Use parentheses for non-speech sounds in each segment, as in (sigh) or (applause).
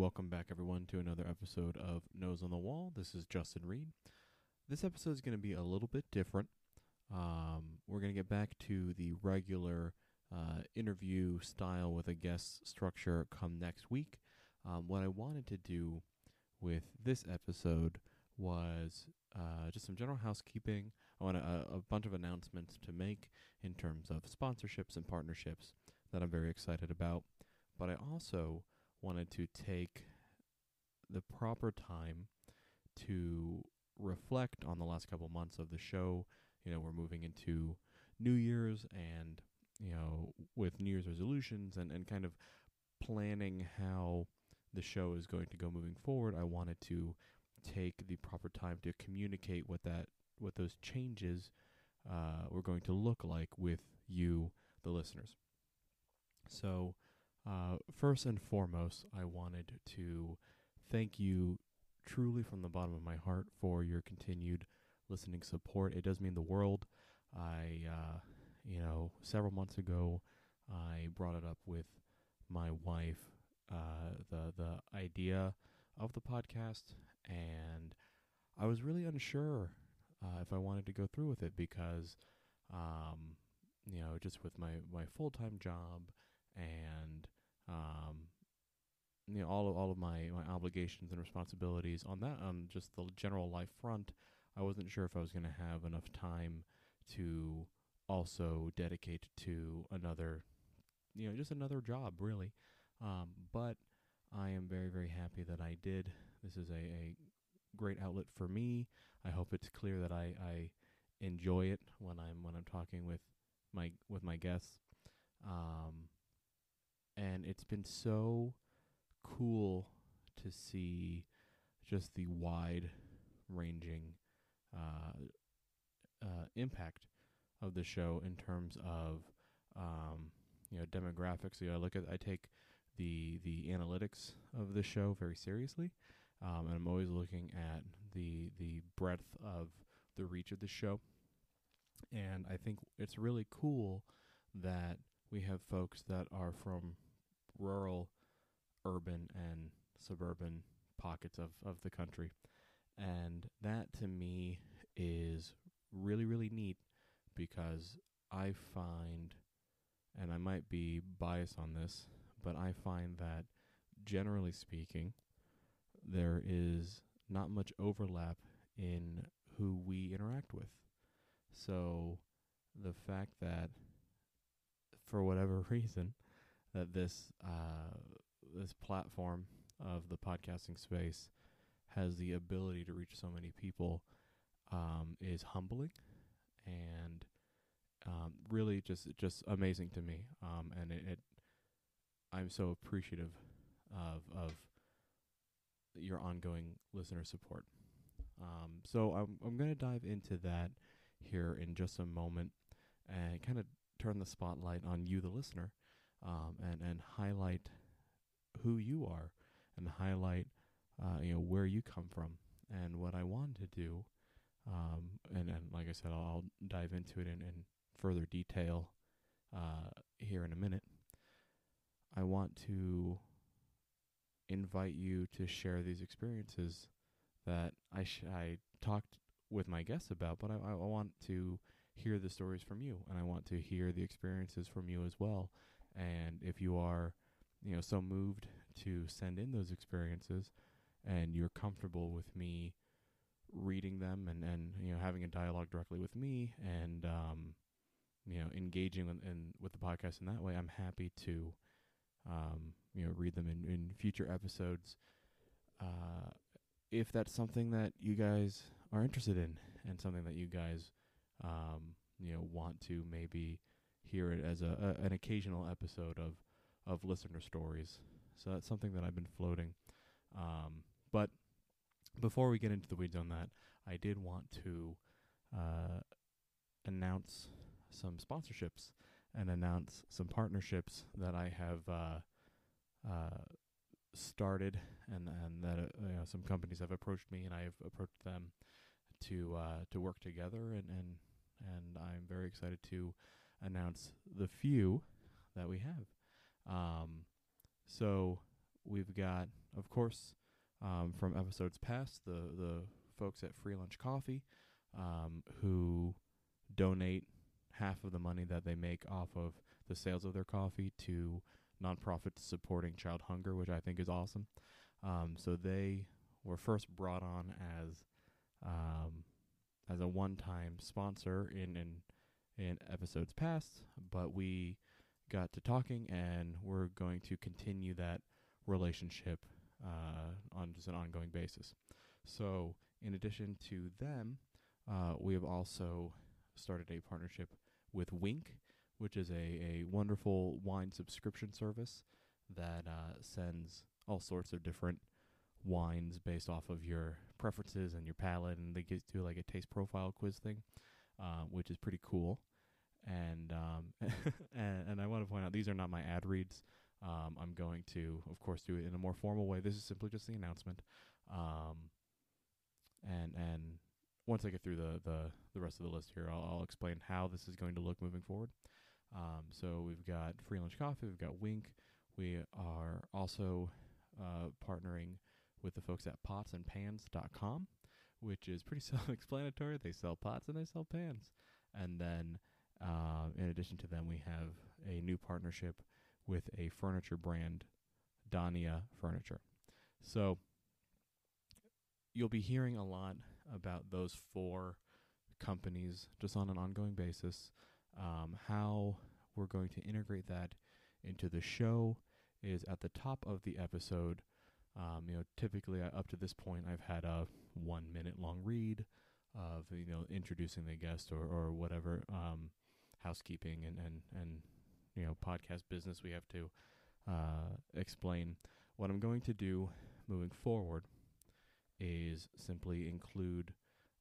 welcome back everyone to another episode of Nose on the Wall. This is Justin Reed. This episode is going to be a little bit different. Um, we're going to get back to the regular uh, interview style with a guest structure come next week. Um, what I wanted to do with this episode was uh, just some general housekeeping. I want a, a bunch of announcements to make in terms of sponsorships and partnerships that I'm very excited about. But I also wanted to take the proper time to reflect on the last couple months of the show. You know, we're moving into New Year's and, you know, with New Year's resolutions and, and kind of planning how the show is going to go moving forward. I wanted to take the proper time to communicate what that what those changes uh, were going to look like with you, the listeners. So, uh, first and foremost, I wanted to thank you truly from the bottom of my heart for your continued listening support. It does mean the world. I, uh, you know, several months ago, I brought it up with my wife, uh, the the idea of the podcast, and I was really unsure uh, if I wanted to go through with it because, um, you know, just with my my full time job and um, you know all of all of my my obligations and responsibilities on that on just the general life front. I wasn't sure if I was going to have enough time to also dedicate to another, you know, just another job really. Um, but I am very very happy that I did. This is a, a great outlet for me. I hope it's clear that I, I enjoy it when I'm when I'm talking with my with my guests. Um, and it's been so cool to see just the wide ranging uh, uh, impact of the show in terms of um, you know demographics. You know, I look at I take the the analytics of the show very seriously, um, and I'm always looking at the the breadth of the reach of the show. And I think it's really cool that we have folks that are from rural, urban, and suburban pockets of, of the country. And that to me is really, really neat because I find, and I might be biased on this, but I find that generally speaking, there is not much overlap in who we interact with. So the fact that for whatever (laughs) reason that this uh, this platform of the podcasting space has the ability to reach so many people um, is humbling and um, really just just amazing to me. Um, and it, it, I'm so appreciative of of your ongoing listener support. Um, so I'm I'm going to dive into that here in just a moment and kind of turn the spotlight on you, the listener, um, and and highlight who you are and highlight uh, you know where you come from. And what I want to do, um, and and like I said, I'll, I'll dive into it in, in further detail uh, here in a minute. I want to invite you to share these experiences that I sh- I talked with my guests about, but I, I want to hear the stories from you, and I want to hear the experiences from you as well. And if you are, you know, so moved to send in those experiences, and you're comfortable with me reading them and and you know having a dialogue directly with me and um, you know engaging with, in with the podcast in that way, I'm happy to um, you know read them in, in future episodes. Uh, if that's something that you guys are interested in and something that you guys um, you know want to maybe hear it as a, a, an occasional episode of of listener stories. So that's something that I've been floating. Um, but before we get into the weeds on that, I did want to uh, announce some sponsorships and announce some partnerships that I have uh, uh, started, and and that uh, you know, some companies have approached me, and I have approached them to uh, to work together, and and and I'm very excited to announce the few that we have. Um, so we've got, of course, um, from episodes past, the the folks at Free Lunch Coffee, um, who donate half of the money that they make off of the sales of their coffee to nonprofits supporting child hunger, which I think is awesome. Um, so they were first brought on as um, as a one-time sponsor in in in episodes past, but we got to talking, and we're going to continue that relationship uh, on just an ongoing basis. So, in addition to them, uh, we have also started a partnership with Winc, which is a, a wonderful wine subscription service that uh, sends all sorts of different wines based off of your preferences and your palate, and they get do like a taste profile quiz thing, uh, which is pretty cool. And um, (laughs) and, and I want to point out these are not my ad reads. Um, I'm going to, of course, do it in a more formal way. This is simply just the announcement. Um, and and once I get through the, the, the rest of the list here, I'll, I'll explain how this is going to look moving forward. Um, so we've got Free Lunch Coffee, we've got Winc. We are also uh, partnering with the folks at potsandpans.com, which is pretty (laughs) self-explanatory. They sell pots and they sell pans. And then, uh, in addition to them, we have a new partnership with a furniture brand, Dania Furniture. So you'll be hearing a lot about those four companies just on an ongoing basis. Um, how we're going to integrate that into the show is at the top of the episode. Um, you know, typically uh, up to this point, I've had a one minute long read of you know introducing the guest or or whatever um, housekeeping and and and you know podcast business we have to uh, explain. What I'm going to do moving forward is simply include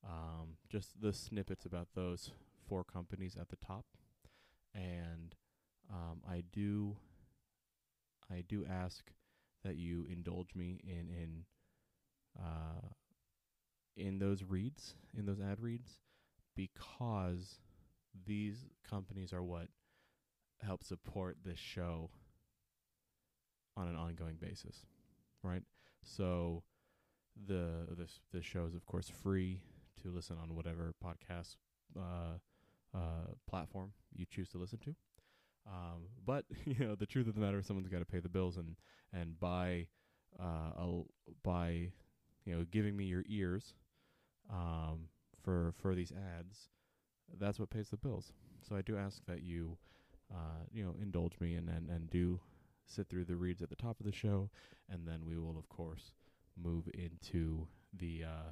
um, just the snippets about those four companies at the top, and um, I do I do ask that you indulge me in in uh, in those reads in those ad reads because these companies are what help support this show on an ongoing basis, right? So the this the show is of course free to listen on whatever podcast uh, uh, platform you choose to listen to. Um, but (laughs) you know the truth of the matter is someone's got to pay the bills, and and by uh, by you know giving me your ears um, for for these ads, that's what pays the bills. So I do ask that you uh, you know indulge me and, and and do sit through the reads at the top of the show, and then we will of course move into the uh,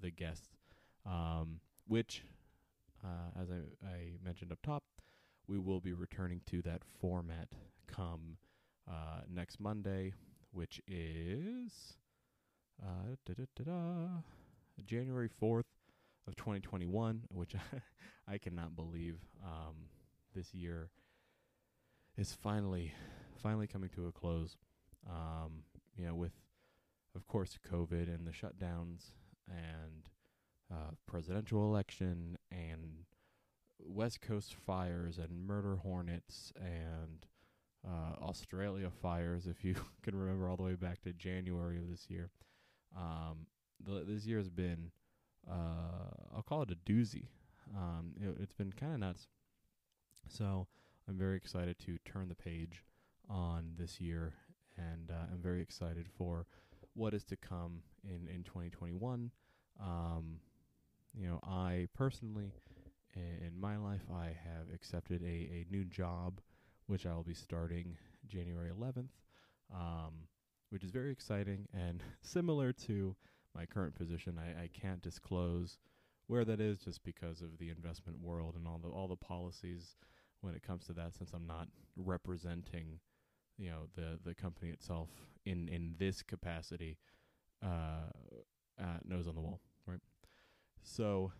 the guest, um, which, uh, as I, I mentioned up top, we will be returning to that format come uh, next Monday, which is uh, January fourth of 2021, which (laughs) I cannot believe um, this year is finally finally coming to a close. Um, you know, with of course, COVID and the shutdowns and uh, presidential election and West Coast fires and murder hornets and uh, Australia fires, if you (laughs) can remember all the way back to January of this year. Um, the, this year has been, uh, I'll call it a doozy. Um, it, it's been kind of nuts. So I'm very excited to turn the page on this year, and uh, I'm very excited for what is to come in in 2021. Um, you know, I personally, in my life, I have accepted a, a new job, which I will be starting January 11th, um, which is very exciting and (laughs) similar to my current position. I, I can't disclose where that is just because of the investment world and all the all the policies when it comes to that. Since I'm not representing you know the the company itself in in this capacity uh, at nose on the wall, right? So,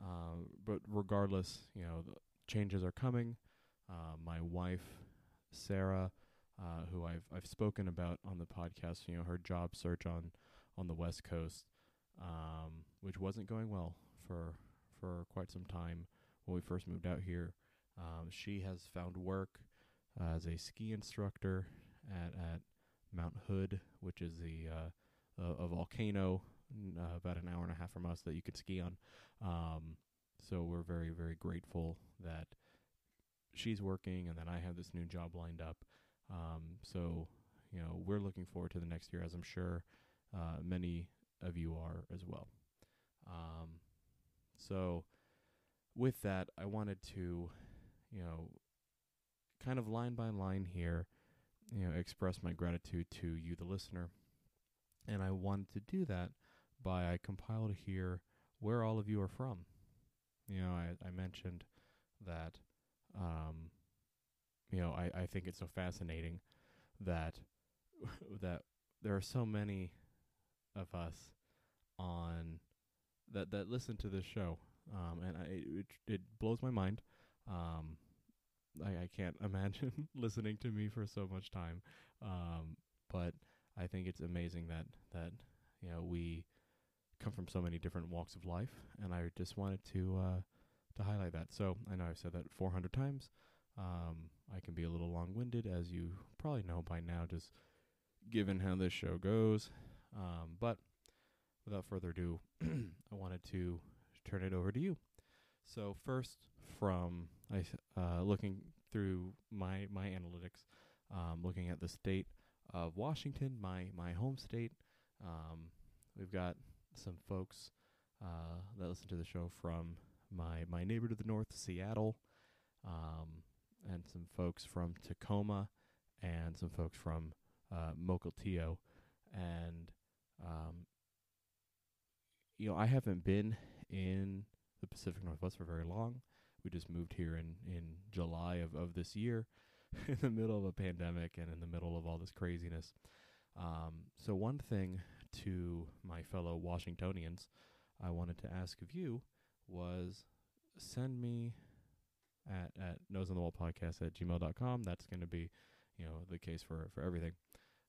uh, but regardless, you know, changes are coming. Uh, my wife, Sarah, uh, who I've I've spoken about on the podcast, you know, her job search on on the West Coast, um, which wasn't going well for for quite some time when we first moved out here. Um, she has found work as a ski instructor at, at Mount Hood, which is the uh, a, a volcano uh, about an hour and a half from us that you could ski on. Um, so we're very very grateful that she's working and that I have this new job lined up. Um, so you know we're looking forward to the next year, as I'm sure uh, many of you are as well. Um, so with that, I wanted to, you know, kind of line by line here, you know, express my gratitude to you, the listener. And I wanted to do that by I compiled here where all of you are from. You know, I, I mentioned that, um, you know, I, I think it's so fascinating that (laughs) that there are so many of us on that that listen to this show, um, and I, it it blows my mind. Um, I, I can't (laughs) imagine listening to me for so much time, um, but I think it's amazing that that you know we come from so many different walks of life, and I just wanted to uh, to highlight that. So I know I've said that 400 times. Um, I can be a little long-winded, as you probably know by now, just given how this show goes. Um, but without further ado, (clears throat) I wanted to turn it over to you. So first, from I uh, looking through my my analytics, um, looking at the state of Washington, my my home state, um, we've got some folks uh, that listen to the show from my my neighbor to the north, Seattle, um, and some folks from Tacoma, and some folks from uh, and um, you know, I haven't been in the Pacific Northwest for very long. We just moved here in, in July of, of this year, (laughs) in the middle of a pandemic and in the middle of all this craziness. Um, so, one thing to my fellow Washingtonians I wanted to ask of you was send me at, at nose on the wall podcast at gmail.com. That's going to be, you know, the case for, for everything.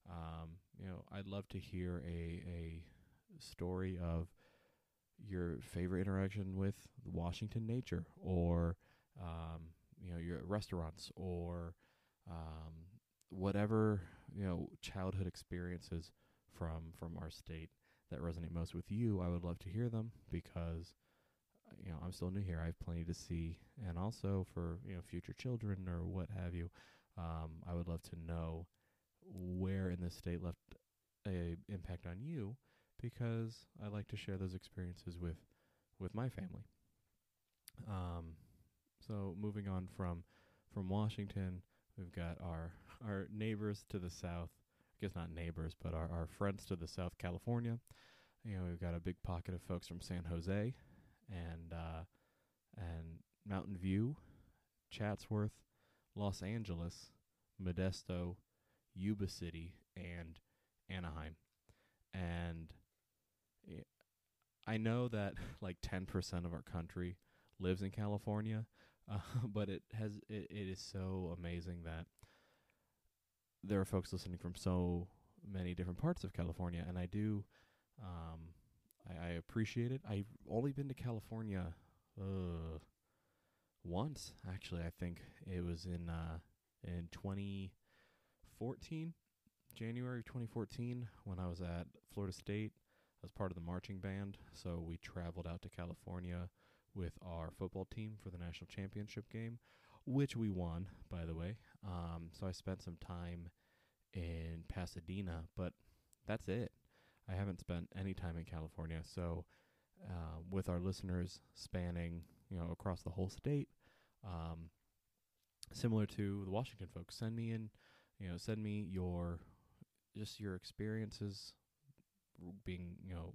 Um, you know, I'd love to hear a, a story of your favorite interaction with Washington nature or um, you know your restaurants or um, whatever you know childhood experiences from from our state that resonate most with you. I would love to hear them because you know I'm still new here. I have plenty to see, and also for you know future children or what have you. Um, I would love to know where in this state left a impact on you because I like to share those experiences with with my family. Um, so moving on from from Washington, we've got our our neighbors to the south. Guess not neighbors, but our, our friends to the south, California. You know, we've got a big pocket of folks from San Jose and uh, and Mountain View, Chatsworth, Los Angeles, Modesto, Yuba City, and Anaheim. And I know that (laughs) like 10% of our country lives in California, uh, (laughs) but it has it, it is so amazing that there are folks listening from so many different parts of California, and I do um, I, I appreciate it. I've only been to California uh, once, actually. I think it was in uh, in 2014, January of 2014, when I was at Florida State as part of the marching band. So we traveled out to California with our football team for the national championship game, which we won, by the way. Um, so I spent some time in Pasadena, but that's it. I haven't spent any time in California. So uh, with our listeners spanning, you know, across the whole state, um, similar to the Washington folks, send me in, you know, send me your just your experiences being, you know,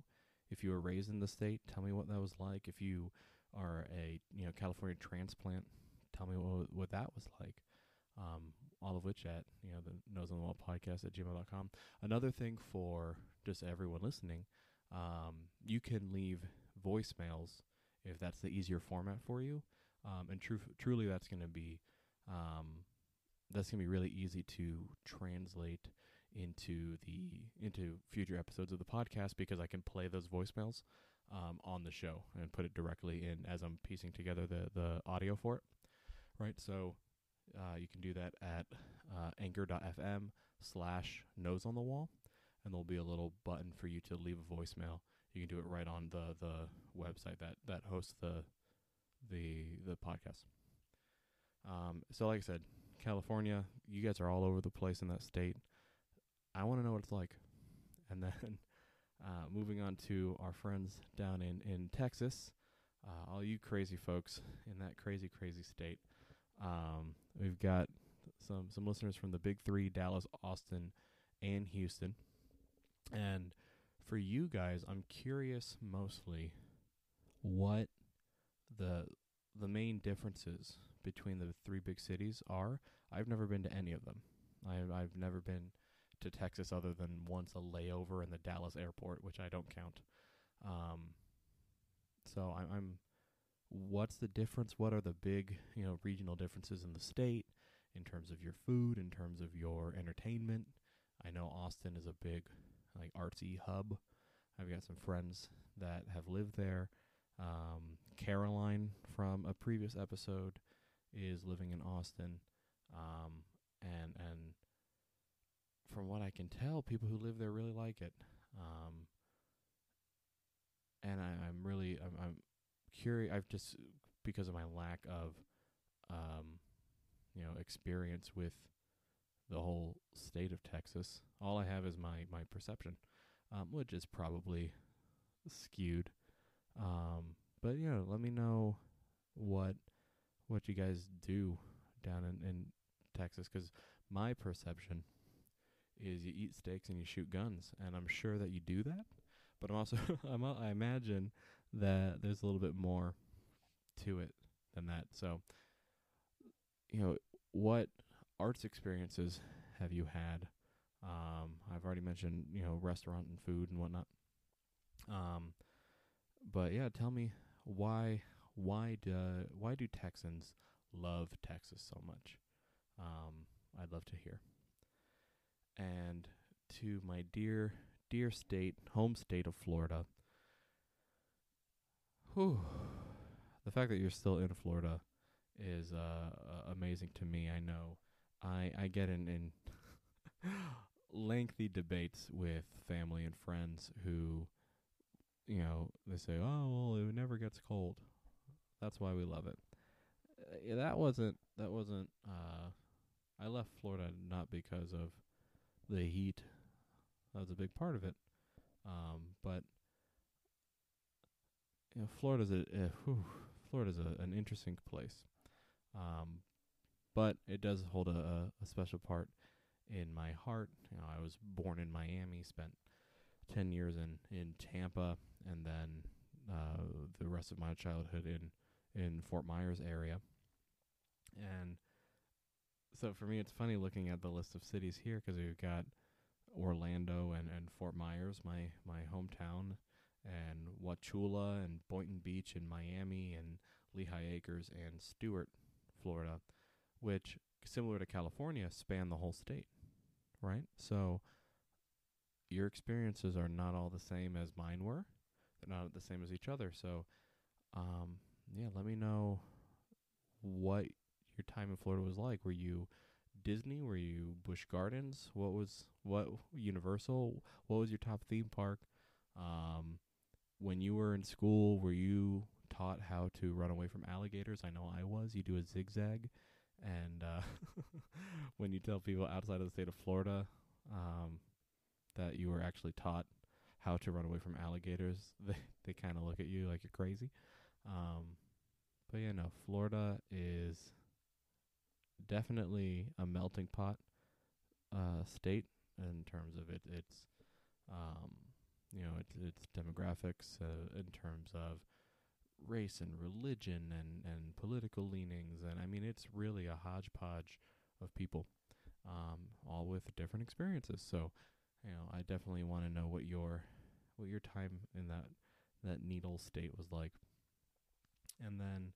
if you were raised in the state, tell me what that was like. If you are a, you know, California transplant, tell me what what that was like. Um, all of which at, you know, the Nose on the Wall podcast at gmail.com. Another thing for just everyone listening, um, you can leave voicemails if that's the easier format for you. Um, and tru- truly that's going to be, um, that's going to be really easy to translate into the into future episodes of the podcast because I can play those voicemails um, on the show and put it directly in as I'm piecing together the the audio for it. Right, so uh, you can do that at uh, anchor.fm slash nose on the wall, and there'll be a little button for you to leave a voicemail. You can do it right on the the website that that hosts the the the podcast. Um, so like I said, California, you guys are all over the place in that state. I want to know what it's like. (laughs) And then uh, moving on to our friends down in in Texas, uh, all you crazy folks in that crazy crazy state. Um, we've got some some listeners from the big three: Dallas, Austin, and Houston. And for you guys, I'm curious mostly what the the main differences between the three big cities are. I've never been to any of them. I've I've never been to Texas other than once a layover in the Dallas airport, which I don't count. Um, so I'm, I'm what's the difference? What are the big, you know, regional differences in the state in terms of your food, in terms of your entertainment? I know Austin is a big like artsy hub. I've got some friends that have lived there. Um, Caroline from a previous episode is living in Austin, um, and and from what I can tell, people who live there really like it. Um, and I, I'm really I'm, I'm curious. I've just because of my lack of um, you know experience with the whole state of Texas. All I have is my my perception, um, which is probably skewed. Um, but you know, let me know what what you guys do down in, in Texas, because my perception is you eat steaks and you shoot guns, and I'm sure that you do that. But I'm also (laughs) I'm, I imagine that there's a little bit more to it than that. So, you know, what arts experiences have you had? Um, I've already mentioned, you know, restaurant and food and whatnot. Um, but yeah, tell me why why do why do Texans love Texas so much? Um, I'd love to hear. And to my dear dear state, home state of Florida. Whew, the fact that you're still in Florida is uh, uh, amazing to me. I know I I get in in (laughs) lengthy debates with family and friends who you know, they say, "Oh, well, it never gets cold." That's why we love it. Uh, yeah, that wasn't that wasn't uh I left Florida not because of the heat. That was a big part of it. Um but you know, Florida's a uh, whew, Florida's a, an interesting place. Um but it does hold a, a, special part in my heart. You know, I was born in Miami, spent 10 years in in Tampa and then uh, the rest of my childhood in in Fort Myers area. And so for me, it's funny looking at the list of cities here because we've got Orlando and, and Fort Myers, my my hometown, and Wauchula and Boynton Beach in Miami and Lehigh Acres and Stuart, Florida, which similar to California span the whole state, right? So your experiences are not all the same as mine were they're not the same as each other. So, um, yeah, let me know what your time in Florida was like. Were you Disney? Were you Busch Gardens? What was what Universal? What was your top theme park? Um, when you were in school, were you taught how to run away from alligators? I know I was. You do a zigzag, and uh, (laughs) when you tell people outside of the state of Florida um, that you were actually taught how to run away from alligators, (laughs) they they kind of look at you like you're crazy. Um, but yeah, no, Florida is definitely a melting pot uh, state in terms of it. It's um, you know, it's its demographics uh, in terms of race and religion and and political leanings, and I mean, it's really a hodgepodge of people, um, all with different experiences. So, you know, I definitely want to know what your what your time in that that needle state was like. And then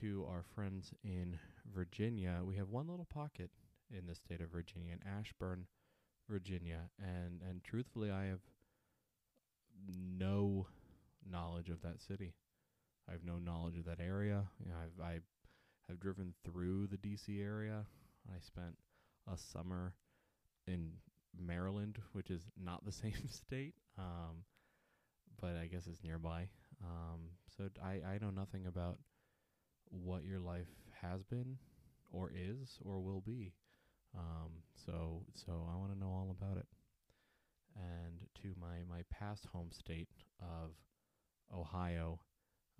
to our friends in Virginia, we have one little pocket in the state of Virginia, in Ashburn, Virginia, and and truthfully, I have no knowledge of that city. I have no knowledge of that area. You know, I've I have driven through the DC area. I spent a summer in Maryland, which is not the (laughs) same state, um, but I guess it's nearby. Um, so I know nothing about what your life has been, or is, or will be. Um, so so I want to know all about it. And to my my past home state of Ohio,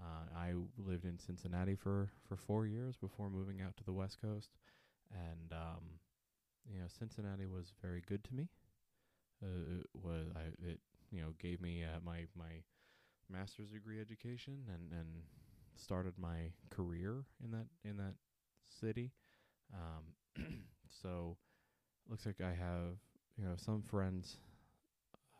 uh, I lived in Cincinnati for for four years before moving out to the West Coast, and um, you know Cincinnati was very good to me. Uh, it was I it you know gave me uh, my my master's degree education and and started my career in that in that city. Um, (clears throat) so looks like I have you know some friends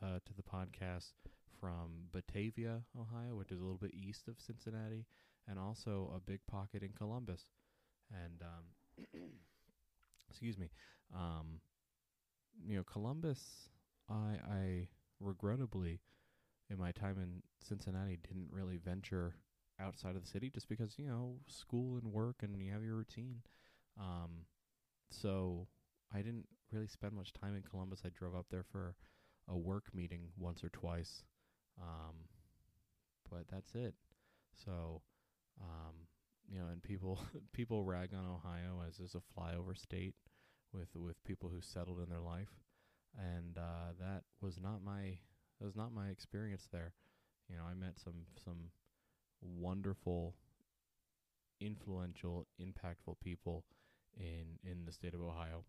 uh, to the podcast from Batavia, Ohio, which is a little bit east of Cincinnati, and also a big pocket in Columbus. And um, (coughs) excuse me, um, you know Columbus. I I regrettably in my time in Cincinnati didn't really venture outside of the city just because you know school and work and you have your routine. Um, so I didn't really spend much time in Columbus. I drove up there for a work meeting once or twice, um, but that's it. So, um, you know, and people (laughs) people rag on Ohio as as a flyover state with with people who settled in their life, and uh, that was not my that was not my experience there. You know, I met some some wonderful, influential, impactful people in in the state of Ohio.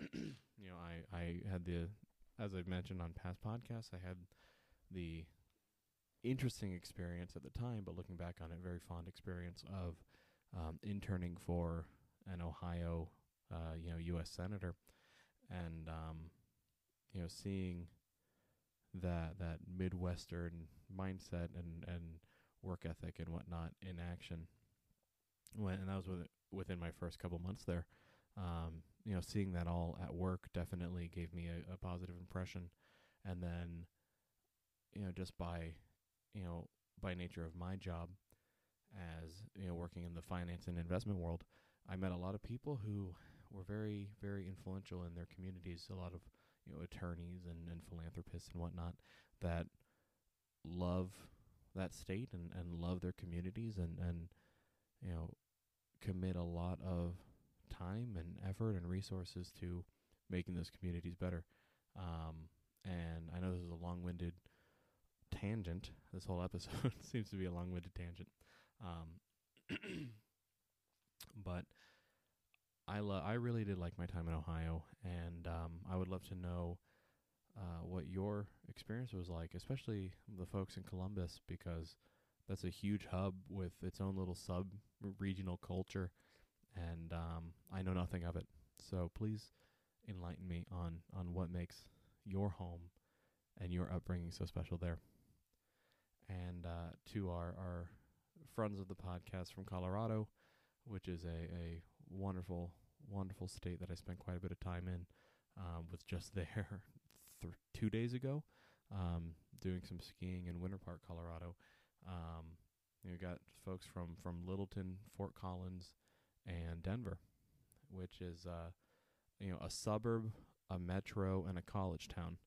(coughs) you know, I I had the as I've mentioned on past podcasts, I had the interesting experience at the time, but looking back on it, very fond experience of um, interning for an Ohio, uh, you know, U.S. senator, and um, you know, seeing that that midwestern mindset and and work ethic and whatnot in action. When and that was with, within my first couple months there. Um, you know, seeing that all at work definitely gave me a, a positive impression, and then, you know, just by, you know, by nature of my job, as you know, working in the finance and investment world, I met a lot of people who were very, very influential in their communities. A lot of you know attorneys and, and philanthropists and whatnot that love that state and, and love their communities and, and you know commit a lot of time and effort and resources to making those communities better. Um, and I know this is a long-winded tangent. This whole episode (laughs) seems to be a long-winded tangent. Um, (coughs) but I lo- I really did like my time in Ohio, and um, I would love to know uh, what your experience was like, especially the folks in Columbus, because that's a huge hub with its own little sub regional culture, and um, I know nothing of it. So please enlighten me on on what makes your home and your upbringing so special there. And uh, to our our friends of the podcast from Colorado, which is a, a wonderful wonderful state that I spent quite a bit of time in. Um, was just (laughs) there th- two days ago, um, doing some skiing in Winter Park, Colorado. Um, you got folks from from Littleton, Fort Collins, and Denver, which is uh, you know a suburb, a metro, and a college town.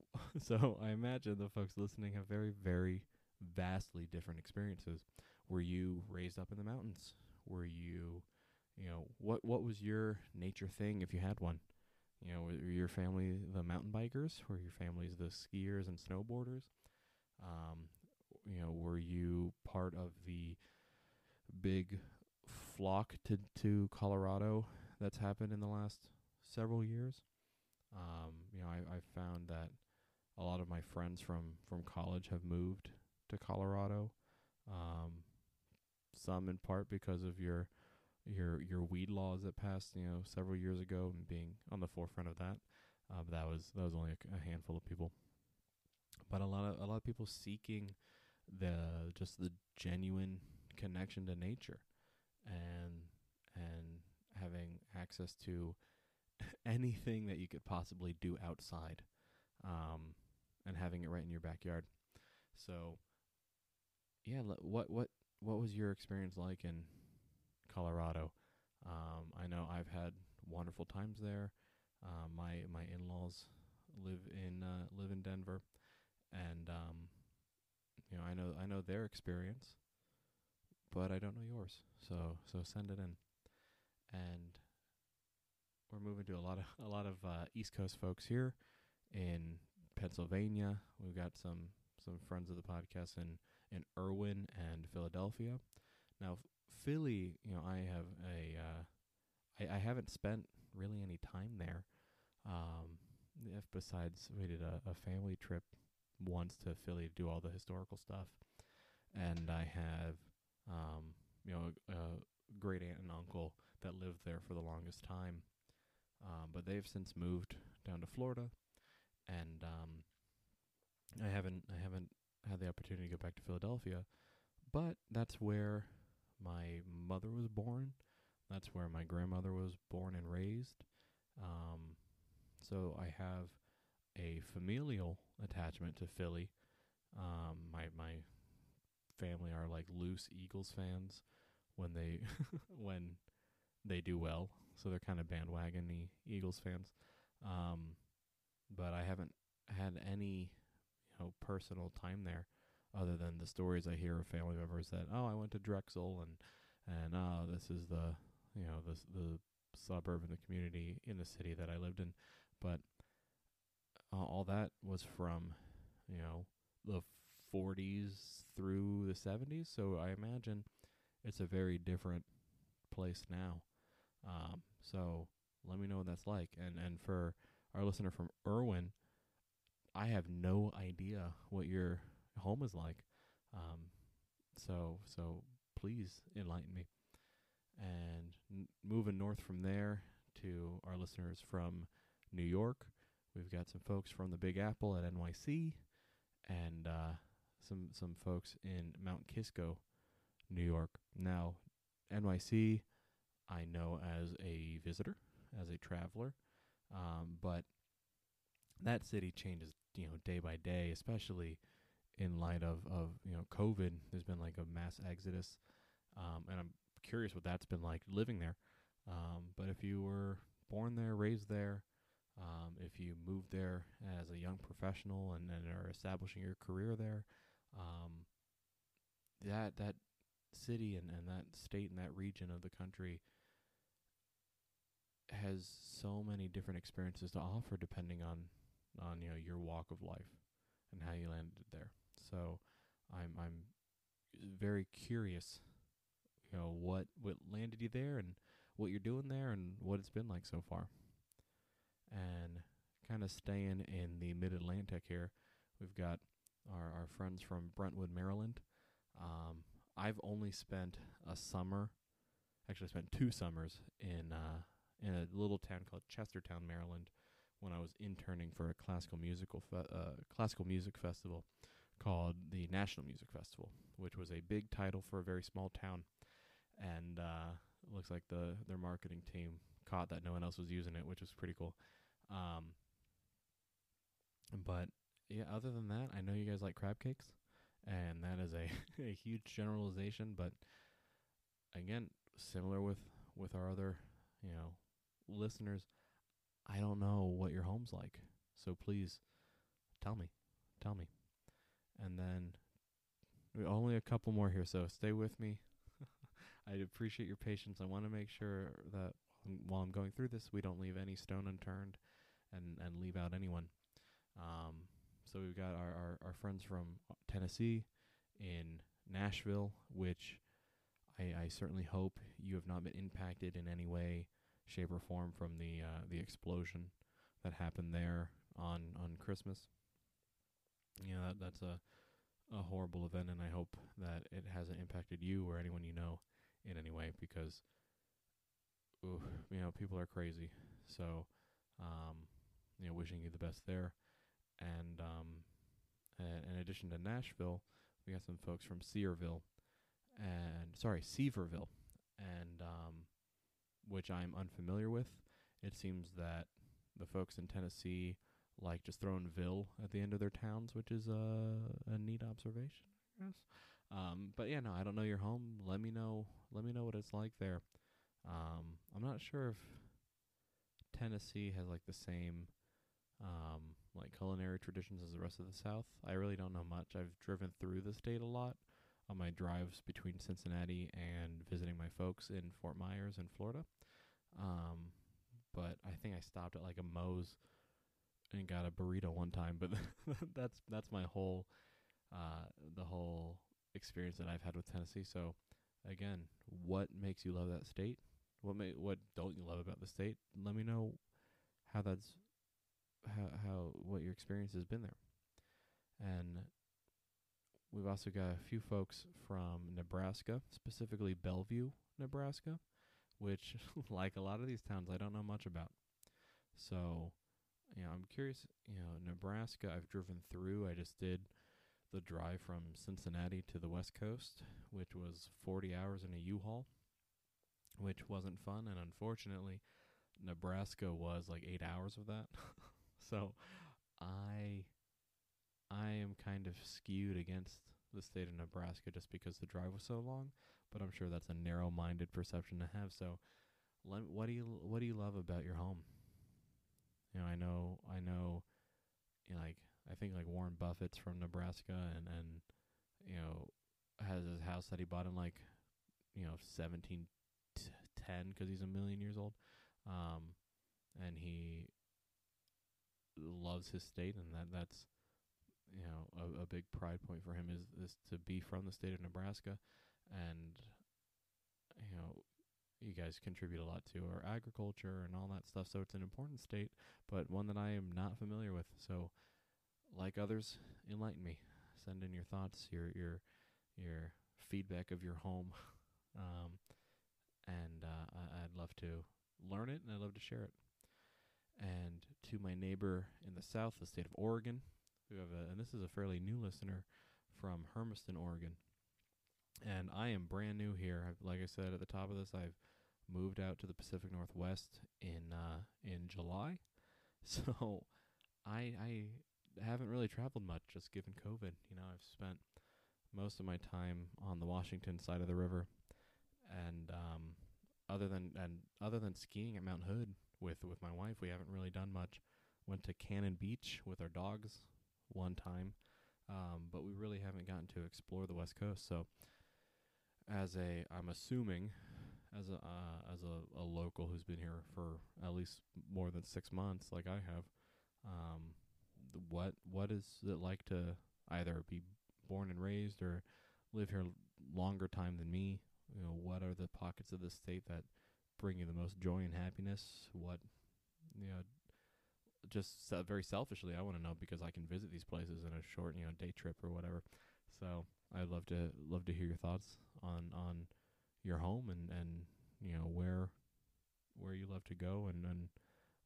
(laughs) so I imagine the folks listening have very, very vastly different experiences. Were you raised up in the mountains? Were you, you know, what what was your nature thing if you had one? You know, were your family the mountain bikers? Were your families the skiers and snowboarders? Um, you know, were you part of the big flock to to Colorado that's happened in the last several years? Um, you know, I I found that a lot of my friends from from college have moved to Colorado. Um, some in part because of your your your weed laws that passed, you know, several years ago, and being on the forefront of that. Uh, but that was that was only a, a handful of people. But a lot of a lot of people seeking the just the genuine connection to nature, and and having access to (laughs) anything that you could possibly do outside, um, and having it right in your backyard. So, yeah, what what what was your experience like in Colorado? Um, I know I've had wonderful times there. Uh, my my in laws live in uh, live in Denver, and um, you know I know I know their experience, but I don't know yours. So so send it in, and we're moving to a lot of (laughs) a lot of uh, East Coast folks here in Pennsylvania. We've got some some friends of the podcast in in Irwin and Philadelphia. Now Philly, you know, I have a uh, I, I haven't spent really any time there. Um, if besides we did a, a family trip once to Philly to do all the historical stuff, and I have um, you know a, a great aunt and uncle that lived there for the longest time, um, but they've since moved down to Florida, and um, I haven't I haven't had the opportunity to go back to Philadelphia, but that's where my mother was born. That's where my grandmother was born and raised. Um, so I have a familial attachment to Philly. Um, my my family are like loose Eagles fans when they (laughs) when they do well. So they're kind of bandwagony Eagles fans. Um, but I haven't had any you know personal time there other than the stories I hear of family members that oh I went to Drexel and and oh this is the you know the the suburb and the community in the city that I lived in, but uh, all that was from you know the 40s through the 70s. So I imagine it's a very different place now. Um, so let me know what that's like. And and for our listener from Irwin, I have no idea what your home is like. Um, so so please enlighten me. And n- moving north from there to our listeners from New York, we've got some folks from the Big Apple at NYC, and uh, some some folks in Mount Kisco, New York. Now, NYC, I know as a visitor, as a traveler, um, but that city changes, you know, day by day, especially in light of of you know COVID. There's been like a mass exodus, um, and I'm curious what that's been like living there. Um, but if you were born there, raised there, um, if you moved there as a young professional and, and are establishing your career there, um, that that city and, and that state and that region of the country has so many different experiences to offer depending on on you know your walk of life and how you landed there. So I'm I'm very curious, you know, what what landed you there and what you're doing there and what it's been like so far. And kind of staying in the mid Atlantic here, we've got our our friends from Brentwood, Maryland. Um, I've only spent a summer, actually spent two summers in uh, in a little town called Chestertown, Maryland, when I was interning for a classical musical fe- uh, classical music festival called the National Music Festival, which was a big title for a very small town, and uh, looks like the their marketing team caught that no one else was using it, which was pretty cool. Um, but yeah, other than that, I know you guys like crab cakes, and that is a (laughs) a huge generalization, but again, similar with with our other you know listeners I don't know what your home's like. So please tell me. Tell me. And then we only a couple more here, so stay with me. (laughs) I appreciate your patience. I want to make sure that while I'm going through this, we don't leave any stone unturned and, and leave out anyone. Um, so we've got our, our, our friends from Tennessee in Nashville, which I, I certainly hope you have not been impacted in any way shape, or form from the uh, the explosion that happened there on on Christmas. You know that, that's a a horrible event, and I hope that it hasn't impacted you or anyone you know in any way because, you know, people are crazy. So, um, you know, wishing you the best there. And um, in addition to Nashville, we got some folks from Searville, and sorry, Sevierville, and um, which I'm unfamiliar with. It seems that the folks in Tennessee like just throwing "ville" at the end of their towns, which is a a neat observation, I guess. Um, but yeah, no, I don't know your home. Let me know. Let me know what it's like there. Um, I'm not sure if Tennessee has like the same um like culinary traditions as the rest of the South. I really don't know much. I've driven through the state a lot on my drives between Cincinnati and visiting my folks in Fort Myers in Florida. Um but I think I stopped at like a Moe's and got a burrito one time, but (laughs) that's that's my whole uh the whole experience that I've had with Tennessee. So again, what makes you love that state? What may what don't you love about the state? Let me know how that's how how what your experience has been there. And we've also got a few folks from Nebraska, specifically Bellevue, Nebraska, which (laughs) like a lot of these towns I don't know much about. So, you know, I'm curious, you know, Nebraska I've driven through. I just did the drive from Cincinnati to the West Coast, which was 40 hours in a U-Haul, which wasn't fun. And unfortunately, Nebraska was like eight hours of that. (laughs) so I I am kind of skewed against the state of Nebraska just because the drive was so long. But I'm sure that's a narrow-minded perception to have. So, let, what do you what do you love about your home? You know, I know I know, you know, like I think like Warren Buffett's from Nebraska and and you know has his house that he bought in like you know 1710 because he's a million years old um and he loves his state and that that's you know a, a big pride point for him is is to be from the state of Nebraska and you know you guys contribute a lot to our agriculture and all that stuff so it's an important state but one that I am not familiar with so like others, enlighten me. Send in your thoughts, your your your feedback of your home, (laughs) um, and uh, I'd love to learn it and I'd love to share it. And to my neighbor in the south, the state of Oregon, who have a, and this is a fairly new listener from Hermiston, Oregon. And I am brand new here. I've, like I said at the top of this, I've moved out to the Pacific Northwest in uh, in July. (laughs) So I I haven't really traveled much just given COVID. You know, I've spent most of my time on the Washington side of the river, and um, other than and other than skiing at Mount Hood with with my wife, we haven't really done much. Went to Cannon Beach with our dogs one time, um, but we really haven't gotten to explore the West Coast. So, as a, I'm assuming, as a uh, as a, a local who's been here for at least more than six months, like I have, um, what what is it like to either be born and raised or live here longer time than me? You know, what are the pockets of the state that bring you the most joy and happiness? What you know, just uh, very selfishly, I want to know because I can visit these places in a short, you know, day trip or whatever. So I'd love to love to hear your thoughts on on your home and and you know where where you love to go and and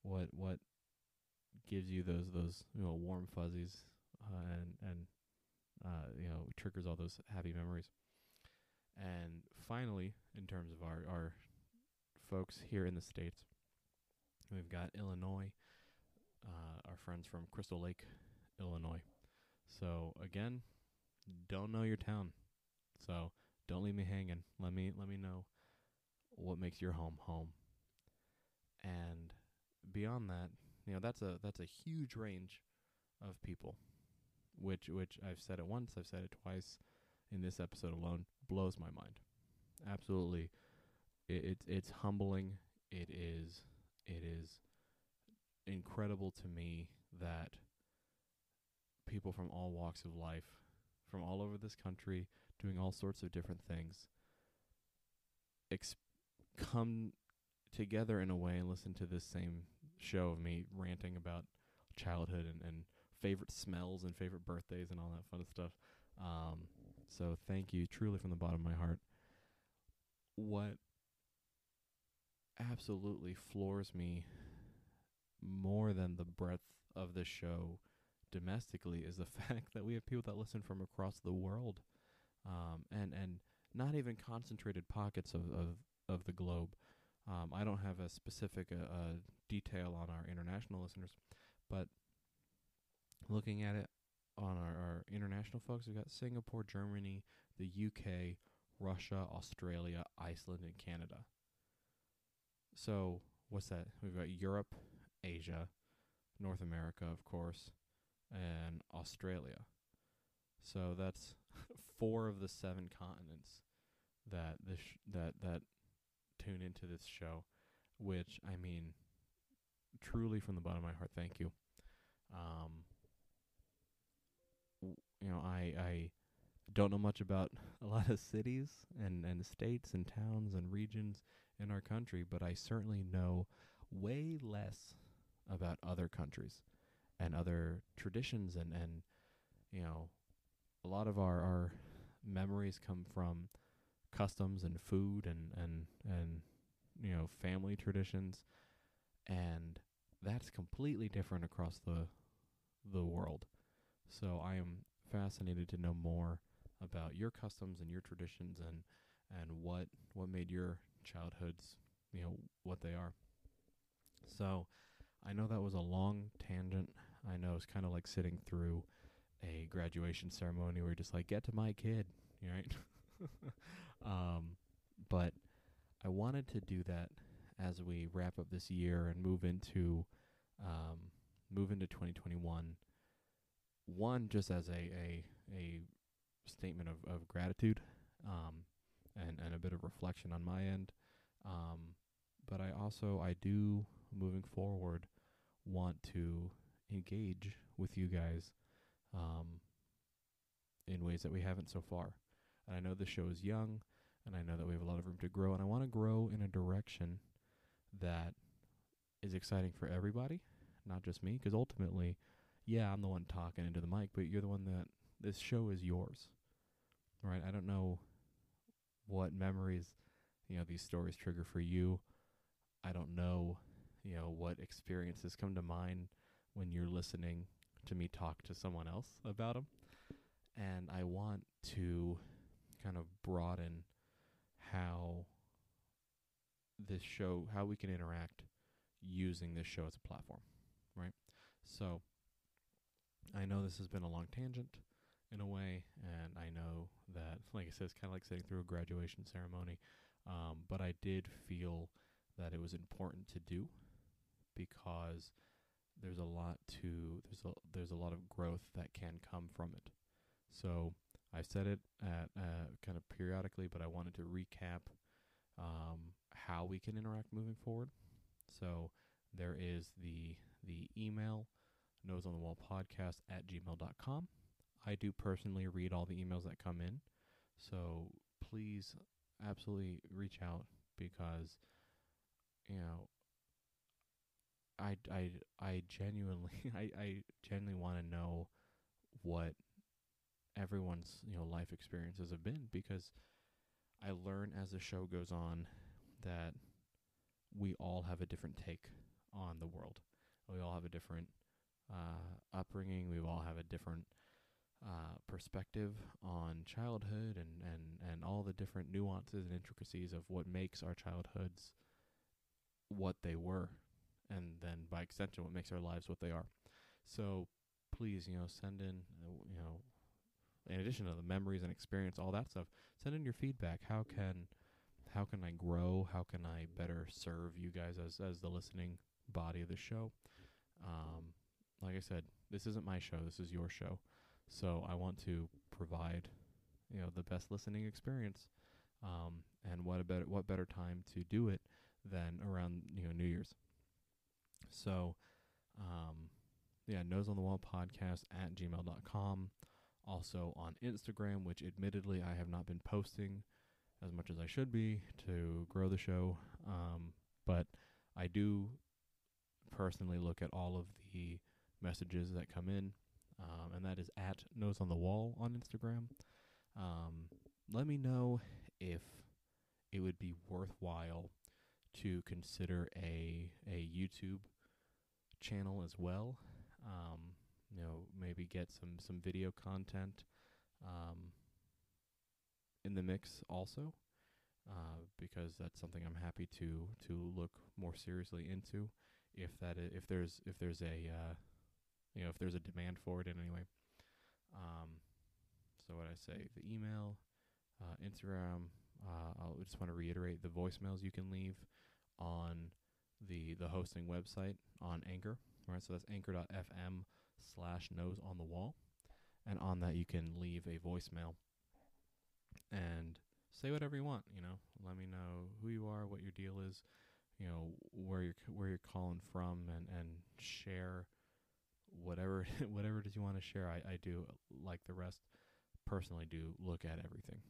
what what gives you those those you know warm fuzzies uh, and and uh, you know triggers all those happy memories. And finally, in terms of our our folks here in the states, we've got Illinois, uh, our friends from Crystal Lake, Illinois. So again, don't know your town, so don't leave me hanging. Let me let me know what makes your home home. And beyond that, you know, that's a that's a huge range of people, which which I've said it once, I've said it twice in this episode alone, blows my mind. Absolutely, it, it's it's humbling. It is it is incredible to me that people from all walks of life, from all over this country, doing all sorts of different things, ex- come together in a way and listen to this same show of me ranting about childhood and, and favorite smells and favorite birthdays and all that fun stuff. Um, so thank you truly from the bottom of my heart. What absolutely floors me more than the breadth of the show domestically is the (laughs) fact that we have people that listen from across the world um, and and not even concentrated pockets of, of, of the globe. Um, I don't have a specific uh, uh, detail on our international listeners, but looking at it on our, our international folks, we've got Singapore, Germany, the UK, Russia, Australia, Iceland, and Canada. So what's that? We've got Europe, Asia, North America, of course, and Australia. So that's (laughs) four of the seven continents that this sh- that that tune into this show, which I mean, truly from the bottom of my heart, thank you. Um, you know, I I don't know much about (laughs) a lot of cities and and states and towns and regions in our country, but I certainly know way less about other countries and other traditions and and you know a lot of our our memories come from customs and food and and and you know family traditions. And that's completely different across the the world. So i am fascinated to know more about your customs and your traditions and and what what made your childhoods you know what they are. So i know that was a long tangent. I know it's kind of like sitting through a graduation ceremony where you're just like get to my kid right? (laughs) Um but i wanted to do that as we wrap up this year and move into um move into 2021 one just as a a a statement of, of gratitude um, and, and a bit of reflection on my end. Um, but I also, I do, moving forward, want to engage with you guys um, in ways that we haven't so far. And I know the show is young, and I know that we have a lot of room to grow, and I want to grow in a direction that is exciting for everybody, not just me, because ultimately, yeah, I'm the one talking into the mic, but you're the one that this show is yours right? I don't know what memories, you know, these stories trigger for you. I don't know, you know, what experiences come to mind when you're listening to me talk to someone else about them. And I want to kind of broaden how this show, how we can interact using this show as a platform, right? So I know this has been a long tangent in a way, and I know that, like I said, it's kind of like sitting through a graduation ceremony. Um, but I did feel that it was important to do because there's a lot to there's a there's a lot of growth that can come from it. So I said it at uh, kind of periodically, but I wanted to recap um, how we can interact moving forward. So there is the the email nose on the wall podcast at gmail.com I do personally read all the emails that come in. So please absolutely reach out because you know I I I genuinely (laughs) I I genuinely want to know what everyone's, you know, life experiences have been because I learn as the show goes on that we all have a different take on the world. We all have a different uh, upbringing. We all have a different uh, perspective on childhood and, and, and all the different nuances and intricacies of what makes our childhoods what they were, and then by extension, what makes our lives what they are. So please, you know, send in, uh, you know, in addition to the memories and experience, all that stuff, send in your feedback. How can how can I grow? How can I better serve you guys as as the listening body of the show? Um, like I said, this isn't my show. This is your show. So I want to provide, you know, the best listening experience. Um, and what a better what better time to do it than around you know New Year's. So, um, yeah, nose on the wall podcast at gmail.com. Also on Instagram, which admittedly I have not been posting as much as I should be to grow the show. Um, but I do personally look at all of the messages that come in um, and that is at Nose on the Wall on Instagram. Um, let me know if it would be worthwhile to consider a a YouTube channel as well. Um, you know, maybe get some some video content um, in the mix also, uh, because that's something I'm happy to to look more seriously into. If that I- if there's if there's a uh, you know, if there's a demand for it in any way. Um, so what I say, the email, uh, Instagram. Uh, I just want to reiterate the voicemails you can leave on the the hosting website on Anchor. Right, so that's anchor.fm slash nose on the wall, and on that you can leave a voicemail and say whatever you want. You know, let me know who you are, what your deal is, you know, where you're c- where you're calling from, and and share whatever (laughs) whatever it is you want to share. I I do like the rest personally do look at everything.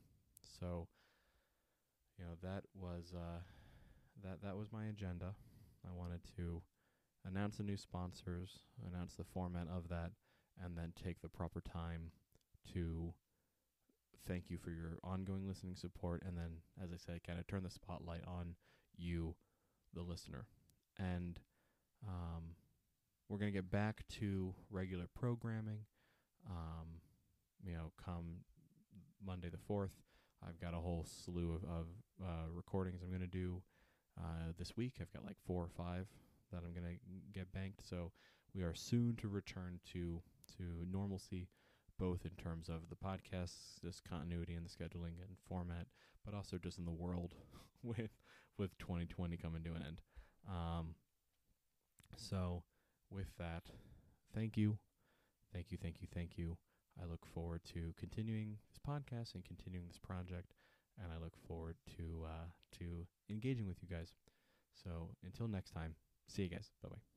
So, you know, that was uh that that was my agenda. I wanted to announce the new sponsors, announce the format of that, and then take the proper time to thank you for your ongoing listening support and then as I said kind of turn the spotlight on you the listener. And um we're going to get back to regular programming um you know come Monday the 4th. I've got a whole slew of, of uh, recordings I'm going to do uh, this week. I've got like four or five that I'm going to get banked. So we are soon to return to to normalcy, both in terms of the podcasts, this continuity and the scheduling and format, but also just in the world (laughs) with with 2020 coming to an end. Um, so with that, thank you, thank you, thank you, thank you. I look forward to continuing this podcast and continuing this project, and I look forward to uh, to engaging with you guys. So until next time, see you guys. Bye bye.